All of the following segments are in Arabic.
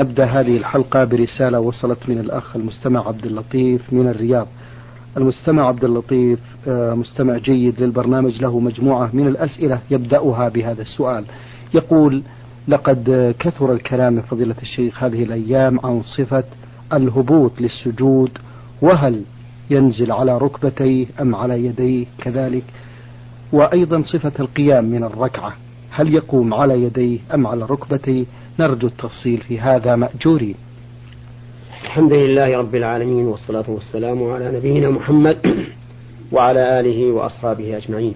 نبدأ هذه الحلقة برسالة وصلت من الأخ المستمع عبد اللطيف من الرياض. المستمع عبد اللطيف آه، مستمع جيد للبرنامج له مجموعة من الأسئلة يبدأها بهذا السؤال. يقول لقد كثر الكلام من فضيلة الشيخ هذه الأيام عن صفة الهبوط للسجود وهل ينزل على ركبتيه أم على يديه كذلك؟ وأيضا صفة القيام من الركعة. هل يقوم على يديه أم على ركبتيه؟ نرجو التفصيل في هذا مأجورين. الحمد لله رب العالمين والصلاة والسلام على نبينا محمد وعلى آله وأصحابه أجمعين.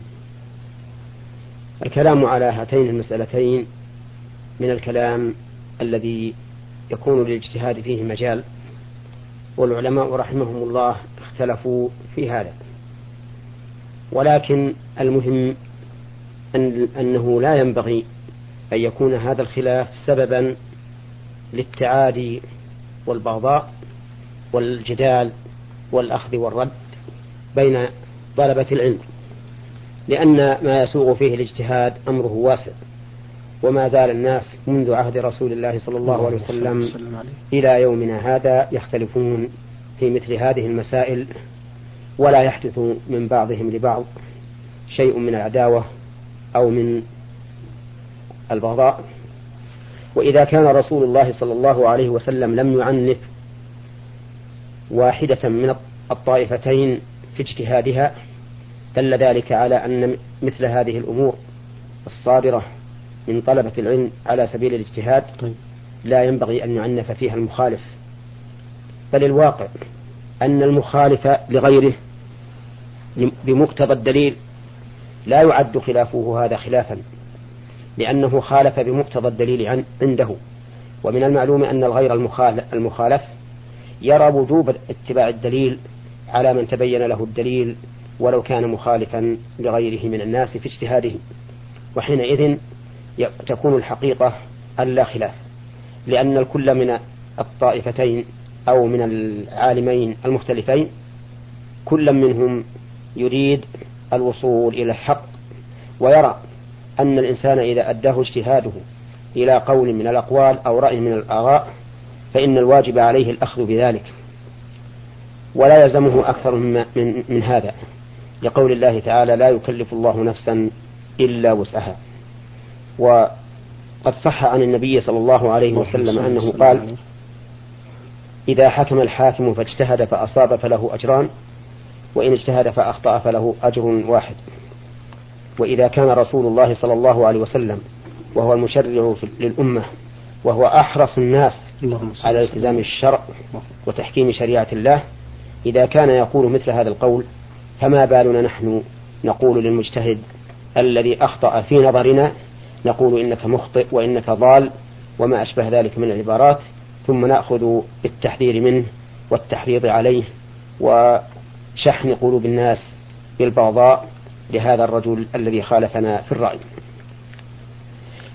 الكلام على هاتين المسألتين من الكلام الذي يكون للاجتهاد فيه مجال والعلماء رحمهم الله اختلفوا في هذا. ولكن المهم أن أنه لا ينبغي أن يكون هذا الخلاف سببا للتعادي والبغضاء والجدال والأخذ والرد بين طلبة العلم لأن ما يسوغ فيه الاجتهاد أمره واسع وما زال الناس منذ عهد رسول الله صلى الله عليه وسلم إلى يومنا هذا يختلفون في مثل هذه المسائل ولا يحدث من بعضهم لبعض شيء من العداوة أو من البغضاء وإذا كان رسول الله صلى الله عليه وسلم لم يعنف واحدة من الطائفتين في اجتهادها دل ذلك على أن مثل هذه الأمور الصادرة من طلبة العلم على سبيل الاجتهاد طيب. لا ينبغي أن يعنف فيها المخالف بل الواقع أن المخالف لغيره بمقتضى الدليل لا يعد خلافه هذا خلافا لأنه خالف بمقتضى الدليل عنده. ومن المعلوم أن الغير المخالف يرى وجوب اتباع الدليل على من تبين له الدليل ولو كان مخالفا لغيره من الناس في اجتهاده. وحينئذ تكون الحقيقة ألا خلاف لأن الكل من الطائفتين أو من العالمين المختلفين كل منهم يريد الوصول إلى الحق ويرى أن الإنسان إذا أداه اجتهاده إلى قول من الأقوال أو رأي من الآراء فإن الواجب عليه الأخذ بذلك. ولا يلزمه أكثر من, من, من هذا. لقول الله تعالى لا يكلف الله نفسا إلا وسعها. وقد صح عن النبي صلى الله عليه وسلم أنه قال إذا حكم الحاكم فاجتهد فأصاب فله أجران وإن اجتهد فأخطأ فله أجر واحد. وإذا كان رسول الله صلى الله عليه وسلم وهو المشرع للأمة وهو أحرص الناس على التزام الشرع وتحكيم شريعة الله إذا كان يقول مثل هذا القول فما بالنا نحن نقول للمجتهد الذي أخطأ في نظرنا نقول إنك مخطئ وإنك ضال وما أشبه ذلك من العبارات ثم نأخذ بالتحذير منه والتحريض عليه وشحن قلوب الناس بالبغضاء لهذا الرجل الذي خالفنا في الرأي.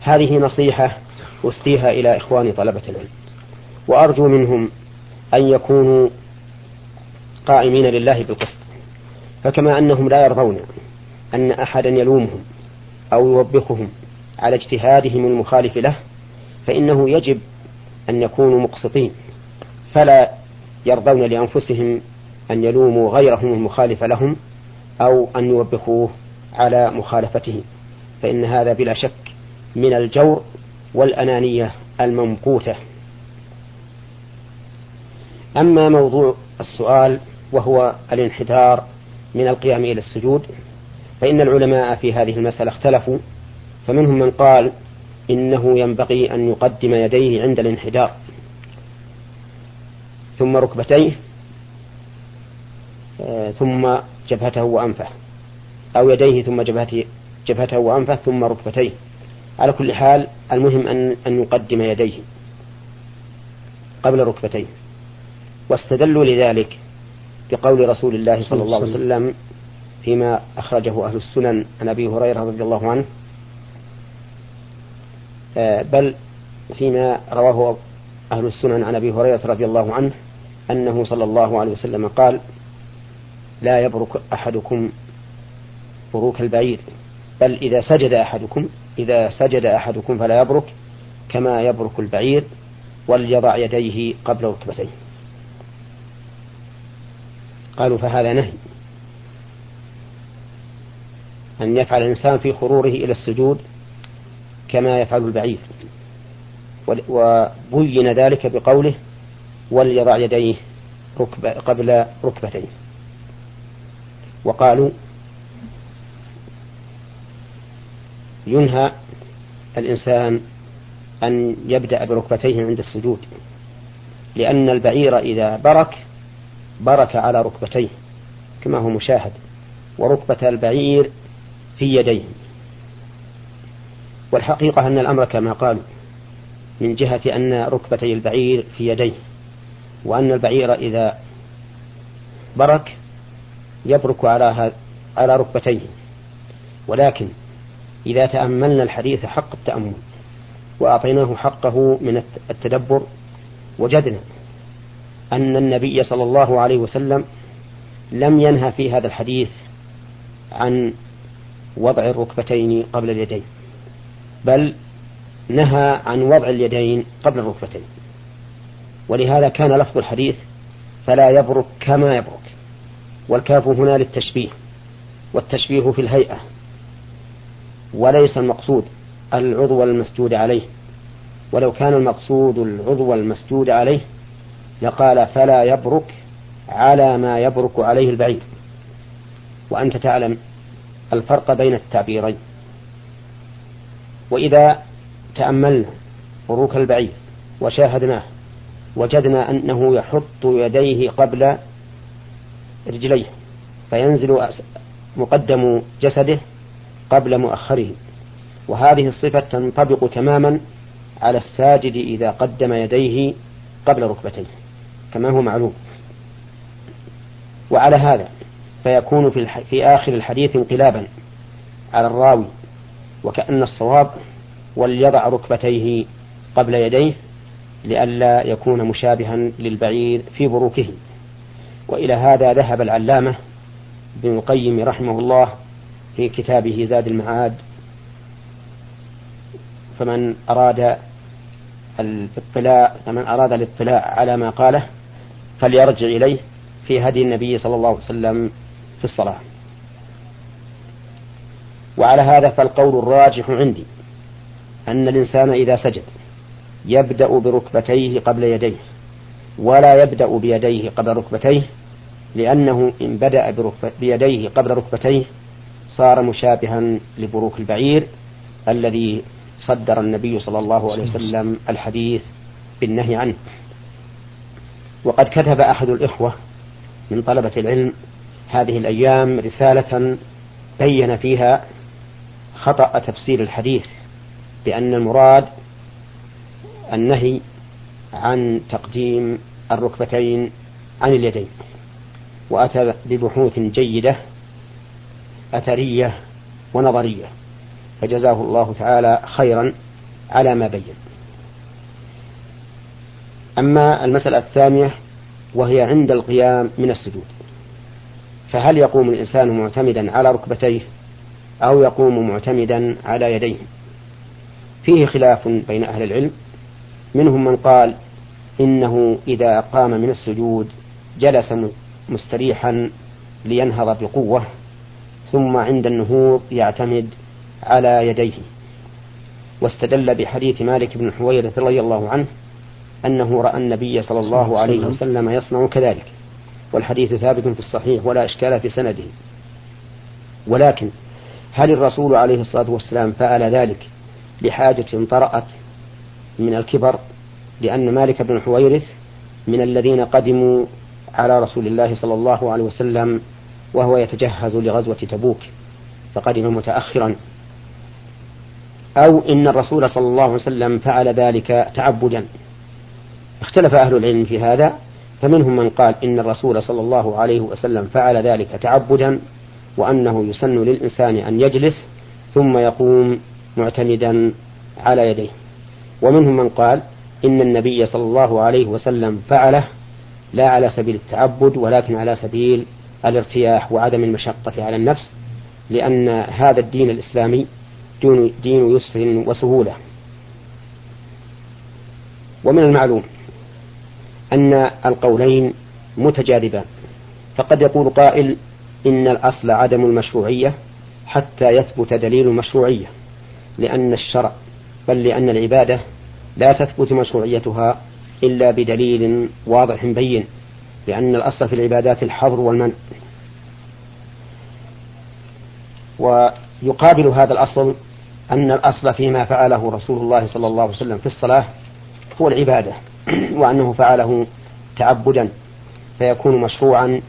هذه نصيحة أسديها إلى إخواني طلبة العلم. وأرجو منهم أن يكونوا قائمين لله بالقسط. فكما أنهم لا يرضون أن أحدا يلومهم أو يوبخهم على اجتهادهم المخالف له فإنه يجب أن يكونوا مقسطين. فلا يرضون لأنفسهم أن يلوموا غيرهم المخالف لهم أو أن يوبخوه على مخالفته فإن هذا بلا شك من الجور والأنانية الممقوتة. أما موضوع السؤال وهو الانحدار من القيام إلى السجود فإن العلماء في هذه المسألة اختلفوا فمنهم من قال إنه ينبغي أن يقدم يديه عند الانحدار. ثم ركبتيه ثم جبهته وأنفه أو يديه ثم جبهته, جبهته وأنفه ثم ركبتيه. على كل حال المهم أن, أن يقدم يديه قبل ركبتيه. واستدلوا لذلك بقول رسول الله صلى الله عليه وسلم فيما أخرجه أهل السنن عن أبي هريرة رضي الله عنه. آه، بل فيما رواه أهل السنن عن أبي هريرة رضي الله عنه أنه صلى الله عليه وسلم قال لا يبرك أحدكم بروك البعير بل إذا سجد أحدكم إذا سجد أحدكم فلا يبرك كما يبرك البعير وليضع يديه قبل ركبتيه. قالوا فهذا نهي. أن يفعل الإنسان في خروره إلى السجود كما يفعل البعير. وبين ذلك بقوله وليضع يديه ركب قبل ركبتيه. وقالوا ينهى الإنسان أن يبدأ بركبتيه عند السجود لأن البعير إذا برك برك على ركبتيه كما هو مشاهد وركبة البعير في يديه. والحقيقة أن الأمر كما قالوا من جهة أن ركبتي البعير في يديه وأن البعير إذا برك يبرك على على ركبتيه. ولكن إذا تأملنا الحديث حق التأمل وأعطيناه حقه من التدبر وجدنا أن النبي صلى الله عليه وسلم لم ينهى في هذا الحديث عن وضع الركبتين قبل اليدين بل نهى عن وضع اليدين قبل الركبتين. ولهذا كان لفظ الحديث فلا يبرك كما يبرك. والكاف هنا للتشبيه والتشبيه في الهيئة وليس المقصود العضو المسجود عليه. ولو كان المقصود العضو المسجود عليه لقال فلا يبرك على ما يبرك عليه البعير وأنت تعلم الفرق بين التعبيرين. وإذا تأملنا بروك البعير وشاهدناه وجدنا أنه يحط يديه قبل رجليه فينزل مقدم جسده قبل مؤخره. وهذه الصفة تنطبق تماما على الساجد إذا قدم يديه قبل ركبتيه كما هو معلوم. وعلى هذا فيكون في, في آخر الحديث انقلابا على الراوي وكأن الصواب وليضع ركبتيه قبل يديه لئلا يكون مشابها للبعير في بروكه. وإلى هذا ذهب العلامة ابن القيم رحمه الله في كتابه زاد المعاد. فمن أراد الاطلاع فمن أراد الاطلاع على ما قاله فليرجع إليه في هدي النبي صلى الله عليه وسلم في الصلاة. وعلى هذا فالقول الراجح عندي أن الإنسان إذا سجد يبدأ بركبتيه قبل يديه ولا يبدأ بيديه قبل ركبتيه لأنه إن بدأ بيديه قبل ركبتيه صار مشابها لبروك البعير الذي صدر النبي صلى الله عليه وسلم الحديث بالنهي عنه. وقد كتب أحد الإخوة من طلبة العلم هذه الأيام رسالة بين فيها خطأ تفسير الحديث بأن المراد النهي عن تقديم الركبتين عن اليدين. وأتى ببحوث جيدة أثرية ونظرية فجزاه الله تعالى خيرا على ما بين. أما المسألة الثانية وهي عند القيام من السجود فهل يقوم الإنسان معتمدا على ركبتيه أو يقوم معتمدا على يديه؟ فيه خلاف بين أهل العلم منهم من قال إنه إذا قام من السجود جلس مستريحا لينهض بقوة ثم عند النهوض يعتمد على يديه. واستدل بحديث مالك بن حويرة رضي الله عنه أنه رأى النبي صلى الله عليه وسلم يصنع كذلك والحديث ثابت في الصحيح ولا إشكال في سنده. ولكن هل الرسول عليه الصلاة والسلام فعل ذلك لحاجة طرأت من الكبر لأن مالك بن حويرث من الذين قدموا على رسول الله صلى الله عليه وسلم وهو يتجهز لغزوة تبوك فقدم متأخرا. أو إن الرسول صلى الله عليه وسلم فعل ذلك تعبدا. اختلف أهل العلم في هذا فمنهم من قال إن الرسول صلى الله عليه وسلم فعل ذلك تعبدا وأنه يسن للإنسان أن يجلس ثم يقوم معتمدا على يديه. ومنهم من قال إن النبي صلى الله عليه وسلم فعله لا على سبيل التعبد ولكن على سبيل الارتياح وعدم المشقة على النفس لأن هذا الدين الإسلامي دين يسر وسهولة. ومن المعلوم أن القولين متجاذبان فقد يقول قائل إن الأصل عدم المشروعية حتى يثبت دليل المشروعية لأن الشرع بل لأن العبادة لا تثبت مشروعيتها إلا بدليل واضح بين لأن الأصل في العبادات الحظر والمنع. ويقابل هذا الأصل أن الأصل فيما فعله رسول الله صلى الله عليه وسلم في الصلاة هو العبادة وأنه فعله تعبدا فيكون مشروعا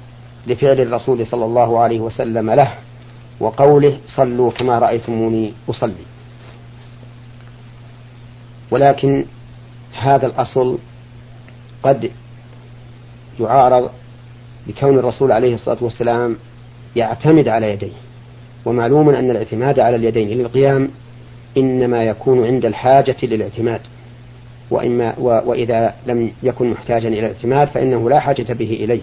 لفعل الرسول صلى الله عليه وسلم له وقوله صلوا كما رأيتموني أصلي. ولكن هذا الأصل قد يعارض بكون الرسول عليه الصلاة والسلام يعتمد على يديه. ومعلوم أن الاعتماد على اليدين للقيام إنما يكون عند الحاجة للاعتماد. وإما وإذا لم يكن محتاجا إلى الاعتماد فإنه لا حاجة به إليه.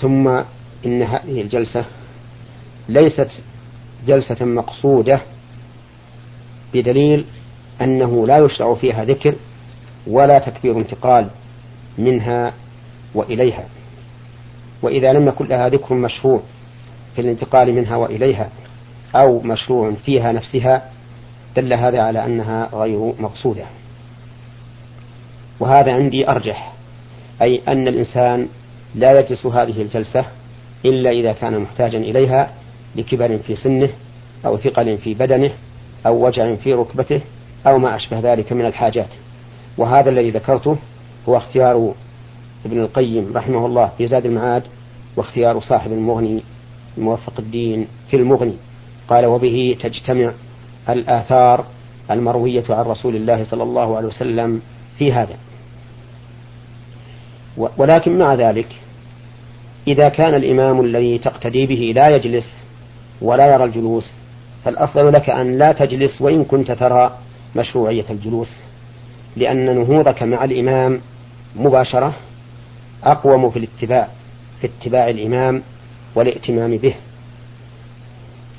ثم إن هذه الجلسة ليست جلسة مقصودة بدليل أنه لا يشرع فيها ذكر ولا تكبير انتقال منها وإليها. وإذا لم يكن لها ذكر مشروع في الانتقال منها وإليها أو مشروع فيها نفسها دل هذا على أنها غير مقصودة. وهذا عندي أرجح أي أن الإنسان لا يجلس هذه الجلسة إلا إذا كان محتاجا إليها لكبر في سنه أو ثقل في بدنه أو وجع في ركبته أو ما أشبه ذلك من الحاجات. وهذا الذي ذكرته هو اختيار ابن القيم رحمه الله في زاد المعاد واختيار صاحب المغني موفق الدين في المغني. قال وبه تجتمع الآثار المروية عن رسول الله صلى الله عليه وسلم في هذا. ولكن مع ذلك إذا كان الإمام الذي تقتدي به لا يجلس ولا يرى الجلوس فالأفضل لك أن لا تجلس وإن كنت ترى مشروعية الجلوس. لأن نهوضك مع الإمام مباشرة أقوم في الاتباع في اتباع الإمام والائتمام به.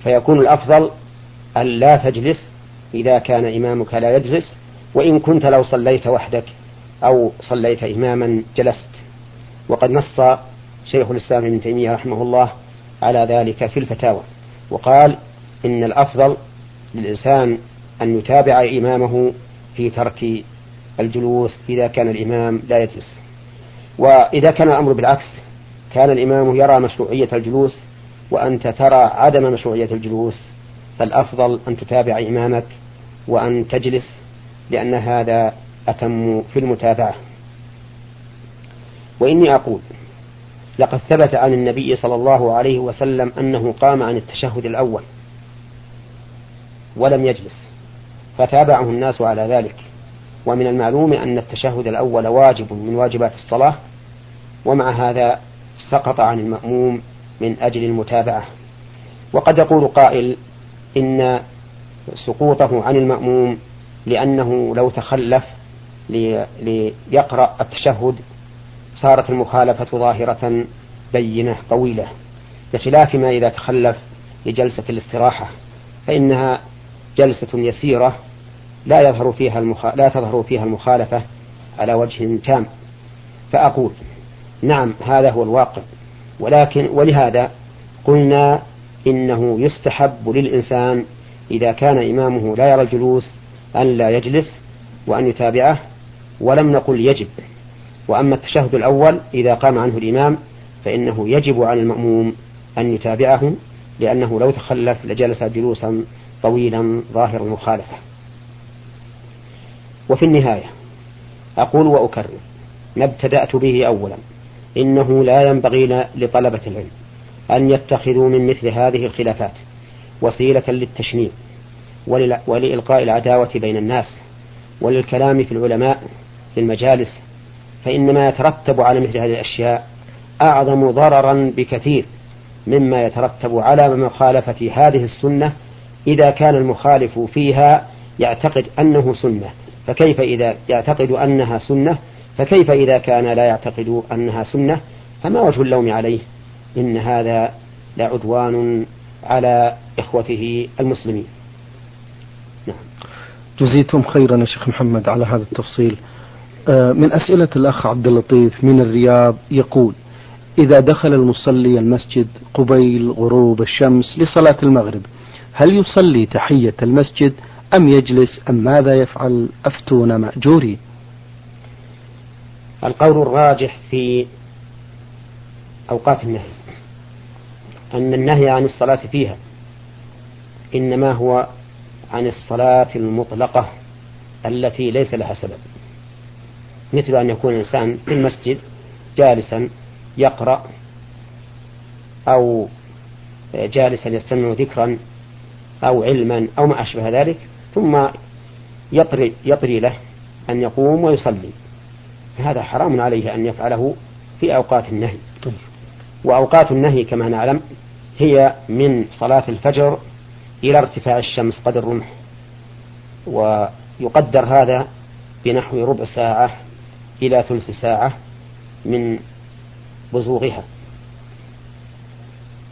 فيكون الأفضل أن لا تجلس إذا كان إمامك لا يجلس وإن كنت لو صليت وحدك أو صليت إماما جلست. وقد نص شيخ الإسلام ابن تيمية رحمه الله على ذلك في الفتاوى وقال إن الأفضل للإنسان أن يتابع إمامه في ترك الجلوس إذا كان الإمام لا يجلس. وإذا كان الأمر بالعكس كان الإمام يرى مشروعية الجلوس وأنت ترى عدم مشروعية الجلوس فالأفضل أن تتابع إمامك وأن تجلس لأن هذا أتم في المتابعة. وإني أقول لقد ثبت عن النبي صلى الله عليه وسلم أنه قام عن التشهد الأول ولم يجلس فتابعه الناس على ذلك. ومن المعلوم أن التشهد الأول واجب من واجبات الصلاة ومع هذا سقط عن المأموم من أجل المتابعة. وقد يقول قائل إن سقوطه عن المأموم لأنه لو تخلف ليقرأ التشهد صارت المخالفة ظاهرة بينة طويلة بخلاف ما إذا تخلف لجلسة الاستراحة فإنها جلسة يسيرة لا يظهر فيها. لا تظهر فيها المخالفة على وجه تام. فأقول نعم هذا هو الواقع. ولكن ولهذا قلنا إنه يستحب للإنسان إذا كان إمامه لا يرى الجلوس أن لا يجلس وأن يتابعه ولم نقل يجب. وأما التشهد الأول إذا قام عنه الإمام فإنه يجب على المأموم أن يتابعه لأنه لو تخلف لجلس جلوسا طويلا ظاهر المخالفة. وفي النهاية أقول وأكرر ما ابتدأت به أولا إنه لا ينبغي لطلبة العلم أن يتخذوا من مثل هذه الخلافات وسيلة للتشنيع ولإلقاء العداوة بين الناس وللكلام في العلماء في المجالس فإن ما يترتب على مثل هذه الأشياء أعظم ضررا بكثير مما يترتب على مخالفة هذه السنة إذا كان المخالف فيها يعتقد أنه سنة. فكيف إذا يعتقد أنها سنة؟ فكيف إذا كان لا يعتقد أنها سنة؟ فما وجه اللوم عليه؟ إن هذا لعدوان على إخوته المسلمين. نعم. جزيتم خيرا يا شيخ محمد على هذا التفصيل. آه، من أسئلة الأخ عبد اللطيف من الرياض يقول إذا دخل المصلي المسجد قبيل غروب الشمس لصلاة المغرب هل يصلي تحية المسجد أم يجلس أم ماذا يفعل؟ أفتون مأجورين القول الراجح في أوقات النهي أن النهي عن الصلاة فيها إنما هو عن الصلاة المطلقة التي ليس لها سبب. مثل أن يكون الإنسان في المسجد جالسا يقرأ أو جالسا يستمع ذكرا أو علما أو ما أشبه ذلك ثم يطري, يطري له أن يقوم ويصلي. هذا حرام عليه أن يفعله في أوقات النهي. طيب. وأوقات النهي كما نعلم هي من صلاة الفجر إلى ارتفاع الشمس قدر الرمح. ويقدر هذا بنحو ربع ساعة إلى ثلث ساعة من بزوغها.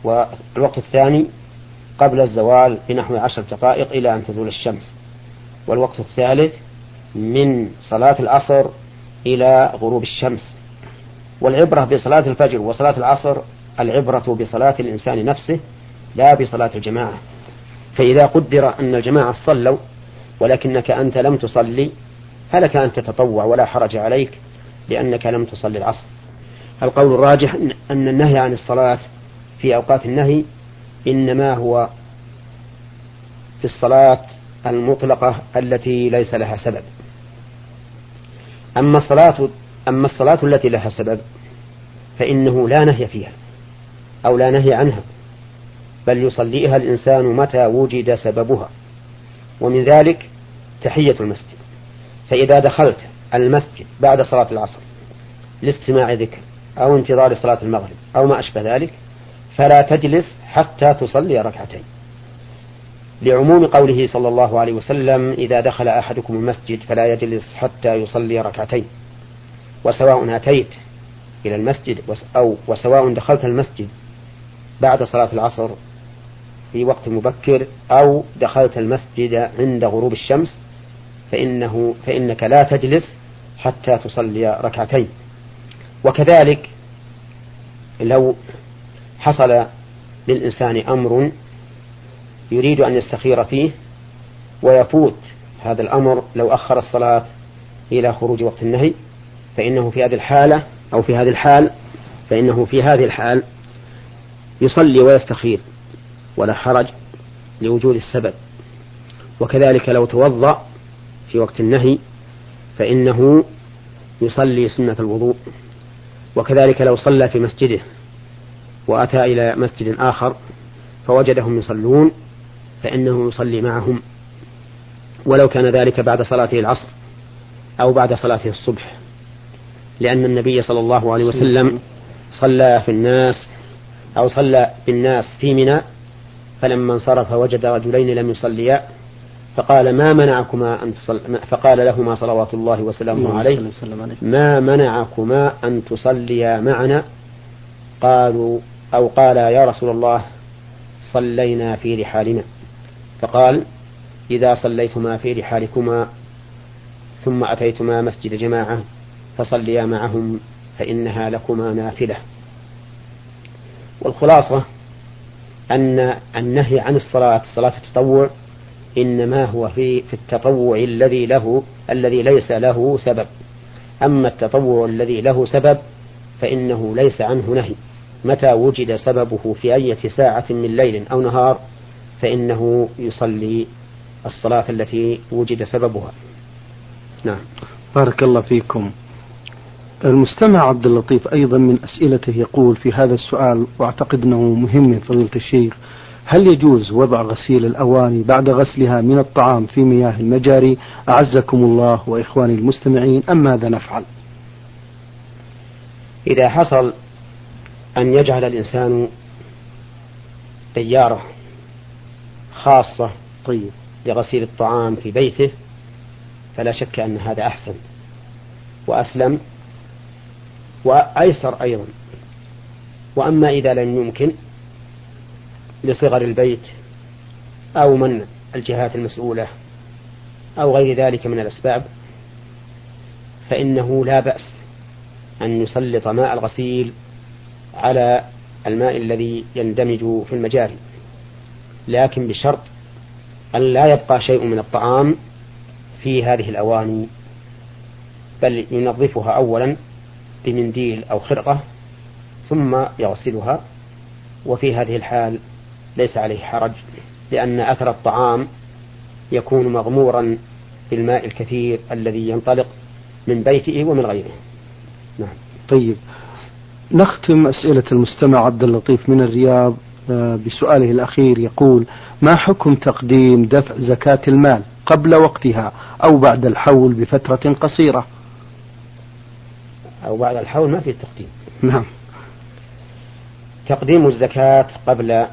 والوقت الثاني قبل الزوال بنحو عشر دقائق إلى أن تزول الشمس. والوقت الثالث من صلاة العصر إلى غروب الشمس. والعبرة بصلاة الفجر وصلاة العصر العبرة بصلاة الإنسان نفسه لا بصلاة الجماعة. فإذا قدر أن الجماعة صلوا ولكنك أنت لم تصلي فلك أن تتطوع ولا حرج عليك لأنك لم تصلي العصر. القول الراجح أن النهي عن الصلاة في أوقات النهي إنما هو في الصلاة المطلقة التي ليس لها سبب. أما الصلاة أما الصلاة التي لها سبب فإنه لا نهي فيها أو لا نهي عنها بل يصليها الإنسان متى وجد سببها. ومن ذلك تحية المسجد. فإذا دخلت المسجد بعد صلاة العصر لاستماع ذكر أو انتظار صلاة المغرب أو ما أشبه ذلك فلا تجلس حتى تصلي ركعتين. لعموم قوله صلى الله عليه وسلم إذا دخل أحدكم المسجد فلا يجلس حتى يصلي ركعتين. وسواء أتيت إلى المسجد أو وسواء دخلت المسجد بعد صلاة العصر في وقت مبكر أو دخلت المسجد عند غروب الشمس فإنه فإنك لا تجلس حتى تصلي ركعتين. وكذلك لو حصل للإنسان أمر يريد أن يستخير فيه ويفوت هذا الأمر لو أخر الصلاة إلى خروج وقت النهي فإنه في هذه الحالة أو في هذه الحال فإنه في هذه الحال يصلي ويستخير ولا حرج لوجود السبب. وكذلك لو توضأ في وقت النهي فإنه يصلي سنة الوضوء. وكذلك لو صلى في مسجده وأتى إلى مسجد آخر فوجدهم يصلون فإنه يصلي معهم. ولو كان ذلك بعد صلاته العصر أو بعد صلاته الصبح. لأن النبي صلى الله عليه وسلم صلى في الناس أو صلى بالناس في منى فلما انصرف وجد رجلين لم يصليا فقال ما منعكما أن تصل فقال لهما صلوات الله وسلامه عليه. ما منعكما أن تصليا معنا؟ قالوا أو قال يا رسول الله صلينا في رحالنا. فقال إذا صليتما في رحالكما ثم أتيتما مسجد جماعة فصليا معهم فإنها لكما نافلة. والخلاصة أن النهي عن الصلاة صلاة التطوع إنما هو في في التطوع الذي له الذي ليس له سبب. أما التطوع الذي له سبب فإنه ليس عنه نهي. متى وجد سببه في أية ساعة من ليل أو نهار فإنه يصلي الصلاة التي وجد سببها. نعم. بارك الله فيكم. المستمع عبد اللطيف أيضا من أسئلته يقول في هذا السؤال وأعتقد أنه مهم من فضيلة الشيخ هل يجوز وضع غسيل الأواني بعد غسلها من الطعام في مياه المجاري؟ أعزكم الله وإخواني المستمعين أم ماذا نفعل؟ إذا حصل أن يجعل الإنسان بيارة خاصة طيب. لغسيل الطعام في بيته فلا شك أن هذا أحسن. وأسلم. وأيسر أيضا. وأما إذا لم يمكن لصغر البيت أو من الجهات المسؤولة أو غير ذلك من الأسباب فإنه لا بأس أن يسلط ماء الغسيل على الماء الذي يندمج في المجاري لكن بشرط أن لا يبقى شيء من الطعام في هذه الأواني بل ينظفها أولا بمنديل أو خرقة ثم يغسلها وفي هذه الحال ليس عليه حرج لأن أثر الطعام يكون مغمورا بالماء الكثير الذي ينطلق من بيته ومن غيره. نعم. طيب. نختم أسئلة المستمع عبد اللطيف من الرياض آه، بسؤاله الأخير يقول ما حكم تقديم دفع زكاة المال قبل وقتها أو بعد الحول بفترة قصيرة؟ أو بعد الحول ما في تقديم. نعم. تقديم الزكاة قبل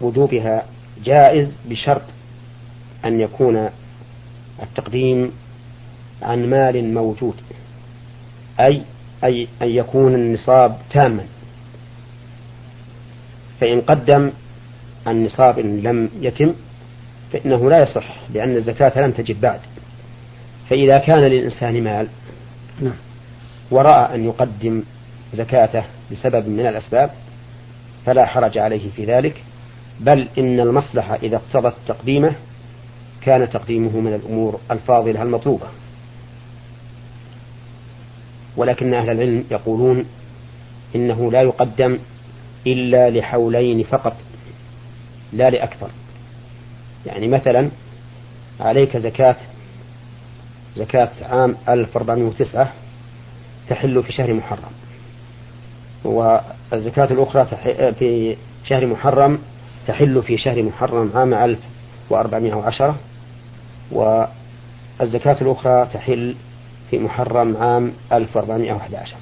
وجوبها جائز بشرط أن يكون التقديم عن مال موجود أي أي أن يكون النصاب تاما. فإن قدم النصاب إن لم يتم فإنه لا يصح لأن الزكاة لم تجب بعد. فإذا كان للإنسان مال نعم. ورأى أن يقدم زكاته بسبب من الأسباب فلا حرج عليه في ذلك. بل إن المصلحة إذا اقتضت تقديمه كان تقديمه من الأمور الفاضلة المطلوبة. ولكن أهل العلم يقولون إنه لا يقدم إلا لحولين فقط لا لأكثر. يعني مثلا عليك زكاة زكاة عام 1409 تحل في شهر محرم والزكاة الأخرى في شهر محرم تحل في شهر محرم عام 1410 والزكاة الأخرى تحل في محرم عام 1411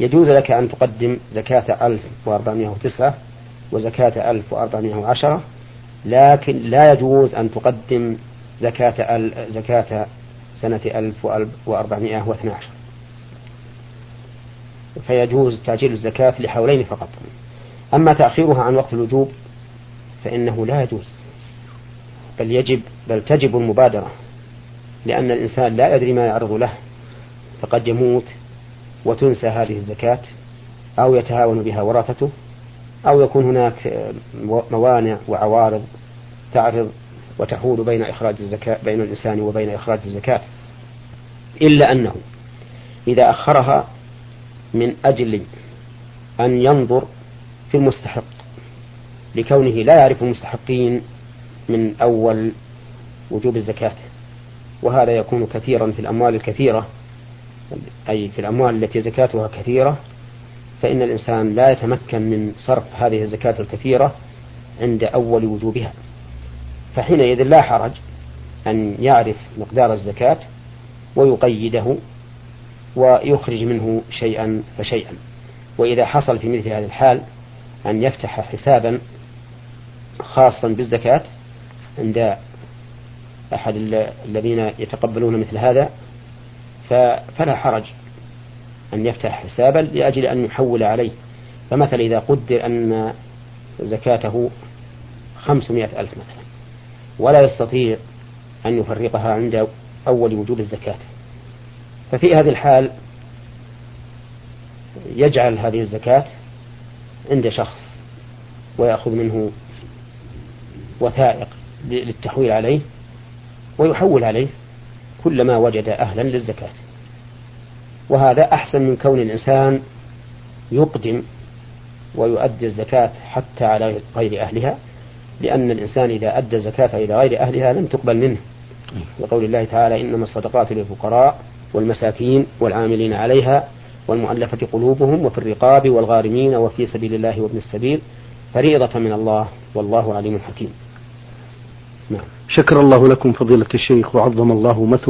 يجوز لك أن تقدم زكاة 1409 وزكاة 1410 لكن لا يجوز أن تقدم زكاة زكاة سنة 1412 فيجوز تأجيل الزكاة لحولين فقط. أما تأخيرها عن وقت الوجوب فإنه لا يجوز بل يجب بل تجب المبادرة. لأن الإنسان لا يدري ما يعرض له. فقد يموت وتنسى هذه الزكاة أو يتهاون بها ورثته أو يكون هناك موانع وعوارض تعرض وتحول بين إخراج الزكاة بين الإنسان وبين إخراج الزكاة. إلا أنه إذا أخرها من أجل أن ينظر في المستحق لكونه لا يعرف المستحقين من أول وجوب الزكاة. وهذا يكون كثيرا في الأموال الكثيرة أي في الأموال التي زكاتها كثيرة. فإن الإنسان لا يتمكن من صرف هذه الزكاة الكثيرة عند أول وجوبها. فحينئذ لا حرج أن يعرف مقدار الزكاة ويقيده ويخرج منه شيئا فشيئا. وإذا حصل في مثل هذا الحال أن يفتح حسابا خاصا بالزكاة عند أحد الذين يتقبلون مثل هذا فلا حرج أن يفتح حسابا لأجل أن يحول عليه. فمثلا إذا قدر أن زكاته خمسمائة ألف مثلا ولا يستطيع أن يفرقها عند أول وجوب الزكاة. ففي هذه الحال يجعل هذه الزكاة عند شخص ويأخذ منه وثائق للتحويل عليه. ويحول عليه كلما وجد أهلا للزكاة. وهذا أحسن من كون الإنسان يقدم ويؤدي الزكاة حتى على غير أهلها لأن الإنسان إذا أدى الزكاة إلى غير أهلها لم تقبل منه. وقول الله تعالى إنما الصدقات للفقراء والمساكين والعاملين عليها والمؤلفة قلوبهم وفي الرقاب والغارمين وفي سبيل الله وابن السبيل فريضة من الله والله عليم حكيم. نعم. شكر الله لكم فضيلة الشيخ وعظم الله مثوبة